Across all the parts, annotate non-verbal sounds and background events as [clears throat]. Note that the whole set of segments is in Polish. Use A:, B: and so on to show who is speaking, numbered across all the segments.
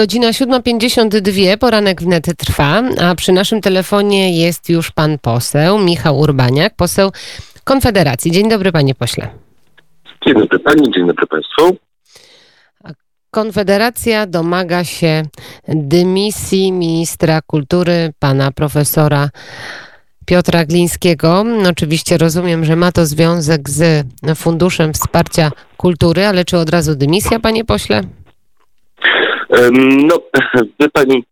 A: Godzina 7.52, poranek wnet trwa, a przy naszym telefonie jest już pan poseł Michał Urbaniak, poseł Konfederacji. Dzień dobry panie pośle.
B: Dzień dobry pani, dzień dobry państwu.
A: Konfederacja domaga się dymisji ministra kultury, pana profesora Piotra Glińskiego. Oczywiście rozumiem, że ma to związek z Funduszem Wsparcia Kultury, ale czy od razu dymisja, panie pośle?
B: No, [laughs] wie pani,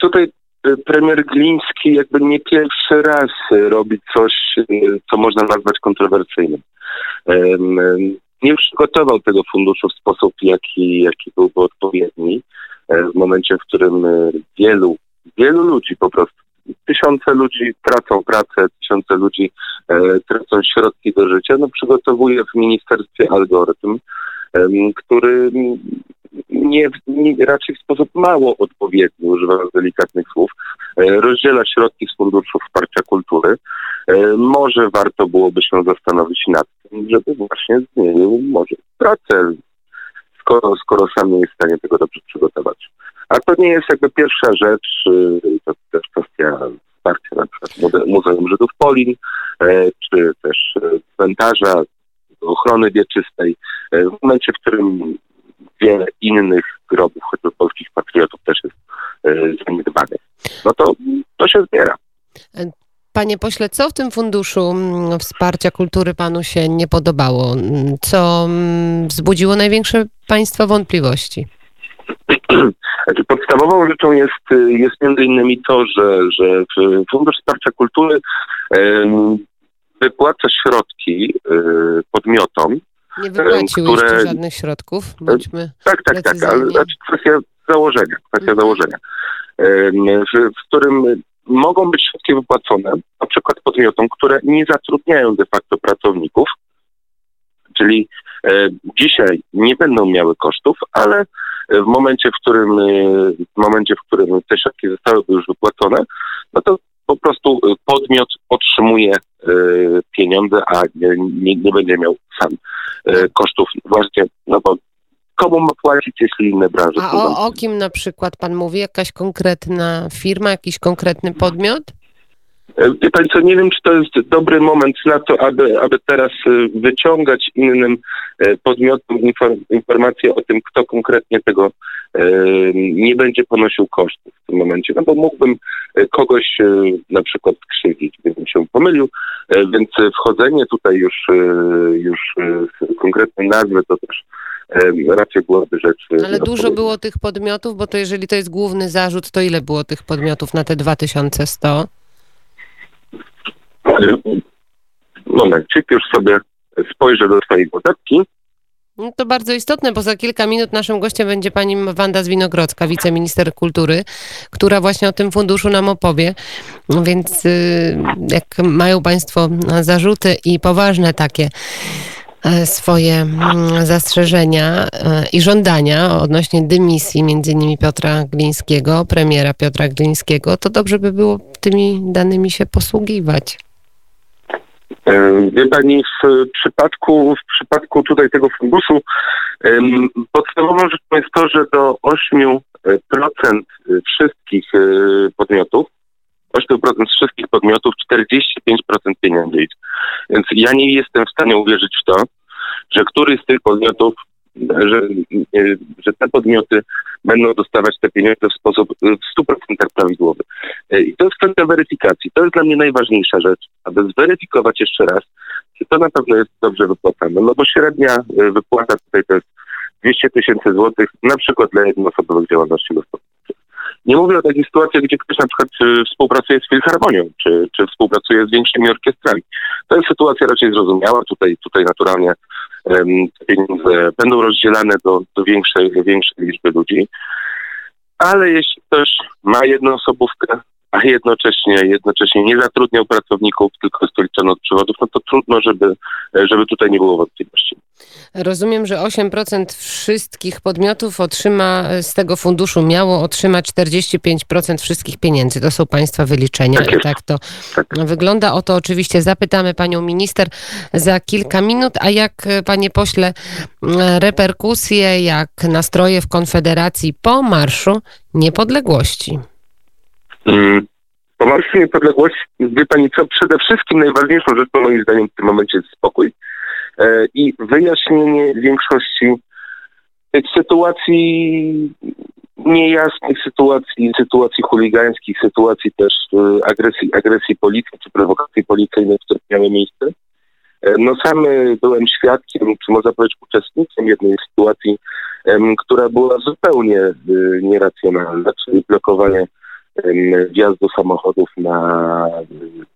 B: tutaj e, premier Gliński jakby nie pierwszy raz robi coś, e, co można nazwać kontrowersyjnym. Nie przygotował tego funduszu w sposób, jaki, jaki byłby odpowiedni. E, w momencie, w którym wielu, wielu ludzi po prostu, tysiące ludzi tracą pracę, tysiące ludzi tracą środki do życia, no przygotowuje w ministerstwie algorytm, który nie, nie, raczej w sposób mało odpowiedni, używając delikatnych słów, e, rozdziela środki z Funduszu Wsparcia Kultury. E, może warto byłoby się zastanowić nad tym, żeby właśnie zmienił może pracę, skoro, skoro sam nie jest w stanie tego dobrze przygotować. A to nie jest jakby pierwsza rzecz, y, to też kwestia wsparcia na przykład Muzeum Żydów Polin, e, czy też cmentarza, ochrony wieczystej. W momencie, w którym wiele innych grobów, choćby polskich patriotów też jest e, zaniedbanych. No to, to się zbiera.
A: Panie pośle, co w tym funduszu mm, wsparcia kultury panu się nie podobało? Co mm, wzbudziło największe państwa wątpliwości? [clears throat]
B: Znaczy, podstawową rzeczą jest, jest między innymi to, że, że Fundusz Wsparcia Kultury wypłaca środki e, podmiotom,
A: nie wypłacił które... jeszcze żadnych środków, bądźmy
B: Tak, tak, tak, ale znaczy kwestia założenia, kwestia mhm. założenia, w, w którym mogą być środki wypłacone na przykład podmiotom, które nie zatrudniają de facto pracowników, czyli e, dzisiaj nie będą miały kosztów, ale w momencie, w którym, e, w momencie, w którym te środki zostałyby już wypłacone, no to po prostu podmiot otrzymuje e, pieniądze, a nie, nie będzie miał sam. e, kosztów właśnie, no bo komu ma płacić, jeśli inne branże
A: A o, o kim na przykład pan mówi? Jakaś konkretna firma, jakiś konkretny podmiot?
B: E, wie Pani co, nie wiem, czy to jest dobry moment na to, aby, aby teraz e, wyciągać innym e, podmiotom informacje o tym, kto konkretnie tego nie będzie ponosił kosztów w tym momencie. No bo mógłbym kogoś na przykład krzywdzić, gdybym się pomylił, więc wchodzenie tutaj już, już konkretnej nazwy to też raczej byłaby rzecz...
A: Ale dużo było tych podmiotów, bo to jeżeli to jest główny zarzut, to ile było tych podmiotów na te 2100?
B: Momencik, już sobie spojrzę do swojej notatki.
A: No to bardzo istotne, bo za kilka minut naszym gościem będzie pani Wanda Zwinogrodzka, wiceminister kultury, która właśnie o tym funduszu nam opowie. Więc y, jak mają państwo zarzuty i poważne takie e, swoje mm, zastrzeżenia e, i żądania odnośnie dymisji między innymi Piotra Glińskiego, premiera Piotra Glińskiego, to dobrze by było tymi danymi się posługiwać.
B: Wie pani, w przypadku, w przypadku tutaj tego funduszu podstawową rzeczą jest to, że do 8% wszystkich e, podmiotów, 8% z wszystkich podmiotów 45% pieniędzy. Więc ja nie jestem w stanie uwierzyć w to, że któryś z tych podmiotów że, że te podmioty będą dostawać te pieniądze w sposób w 100% prawidłowy. I to jest kwestia weryfikacji. To jest dla mnie najważniejsza rzecz, aby zweryfikować jeszcze raz, czy to na pewno jest dobrze wypłacane. No bo średnia e, wypłata tutaj to jest 200 tysięcy złotych, na przykład dla jednoosobowych działalności gospodarczych. Nie mówię o takiej sytuacji, gdzie ktoś na przykład współpracuje z Filharmonią, czy, czy współpracuje z większymi orkiestrami. To jest sytuacja raczej zrozumiała. Tutaj, tutaj naturalnie pieniądze będą rozdzielane do, do większej, większej liczby ludzi. Ale jeśli ktoś ma jednoosobówkę a jednocześnie, jednocześnie nie zatrudniał pracowników, tylko jest to liczone od przewodów, no to trudno, żeby, żeby tutaj nie było wątpliwości.
A: Rozumiem, że 8% wszystkich podmiotów otrzyma z tego funduszu, miało otrzymać 45% wszystkich pieniędzy. To są Państwa wyliczenia
B: Tak
A: i tak to
B: Tak.
A: wygląda. O to oczywiście zapytamy Panią Minister za kilka minut. A jak, Panie Pośle, reperkusje, jak nastroje w Konfederacji po Marszu Niepodległości?
B: Mm. Po Marszu Niepodległości, wie Pani co, przede wszystkim najważniejszą rzeczą moim zdaniem w tym momencie jest spokój e, i wyjaśnienie większości tych sytuacji niejasnych, sytuacji, sytuacji chuligańskich, sytuacji też e, agresji, agresji policji czy prowokacji policyjnych, które miały miejsce. E, No sam byłem świadkiem, czy można powiedzieć uczestnikiem jednej sytuacji, która była zupełnie nieracjonalna, czyli blokowanie em, wjazdu samochodów na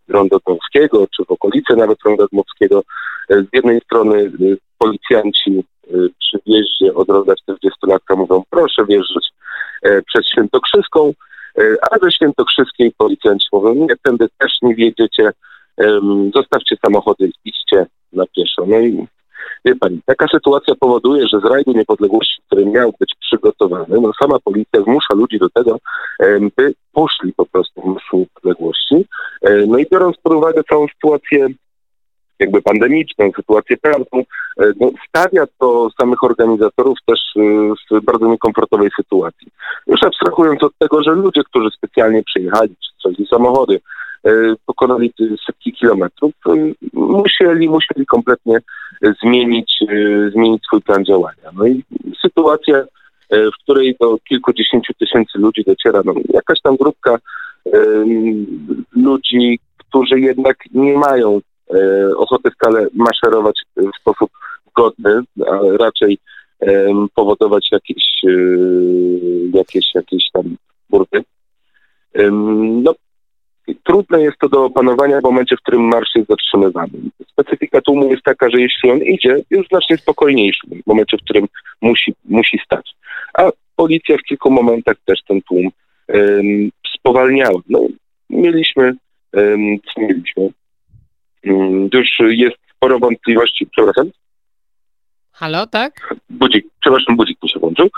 B: rondo Dmowskiego, czy w okolicy nawet ronda Dmowskiego. Z jednej strony e, policjanci e, przy wjeździe od ronda 40-latka mówią proszę wjeżdżać e, przez Świętokrzyską, e, a ze Świętokrzyskiej policjanci mówią nie, tędy też nie wjedziecie, zostawcie samochody, idźcie na pieszo. No i wie pani, taka sytuacja powoduje, że z rajdu niepodległości, który miał być przygotowany, no sama policja zmusza ludzi do tego, em, by poszli po prostu w marszu niepodległości. E, No i biorąc pod uwagę całą sytuację jakby pandemiczną, sytuację prawną, e, no, stawia to samych organizatorów też e, w bardzo niekomfortowej sytuacji. Już abstrahując od tego, że ludzie, którzy specjalnie przyjechali, czy strzelili samochody, e, pokonali setki kilometrów, e, musieli, musieli kompletnie e, zmienić, e, zmienić swój plan działania. No i sytuacja, e, w której do kilkudziesięciu tysięcy ludzi dociera, no, jakaś tam grupka e, ludzi, którzy jednak nie mają e, ochoty wcale maszerować w sposób godny, a raczej powodować jakieś, e, jakieś, jakieś tam burdy. Em, No, trudne jest to do opanowania w momencie, w którym marsz jest zatrzymywany. Specyfika tłumu jest taka, że jeśli on idzie, jest znacznie spokojniejszy w momencie, w którym musi, musi stać. A policja w kilku momentach też ten tłum em, spowalniała. No, mieliśmy, co mieliśmy, Mm, już jest sporo wątpliwości, przepraszam,
A: Halo, tak?
B: budzik, przepraszam, budzik mi się włączył.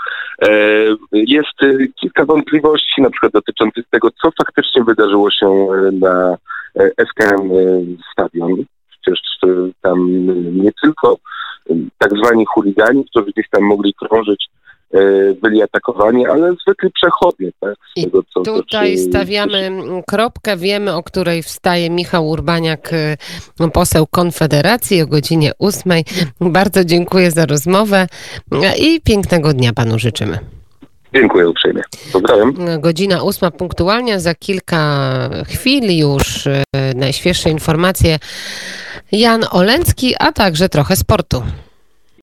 B: E, jest e, kilka wątpliwości, na przykład dotyczących tego, co faktycznie wydarzyło się e, na e, SKM e, Stadion. Przecież e, tam e, nie tylko e, tak zwani chuligani, którzy gdzieś tam mogli krążyć, byli atakowani, ale zwykli przechodnie. Tak, z
A: I
B: tego, co,
A: Tutaj
B: co-
A: stawiamy kropkę. Wiemy, o której wstaje Michał Urbaniak, poseł Konfederacji o godzinie 8. Bardzo dziękuję za rozmowę i pięknego dnia panu życzymy.
B: Dziękuję uprzejmie. Pozdrawiam.
A: Godzina 8 punktualnie, za kilka chwil już najświeższe informacje Jan Olencki, a także trochę sportu.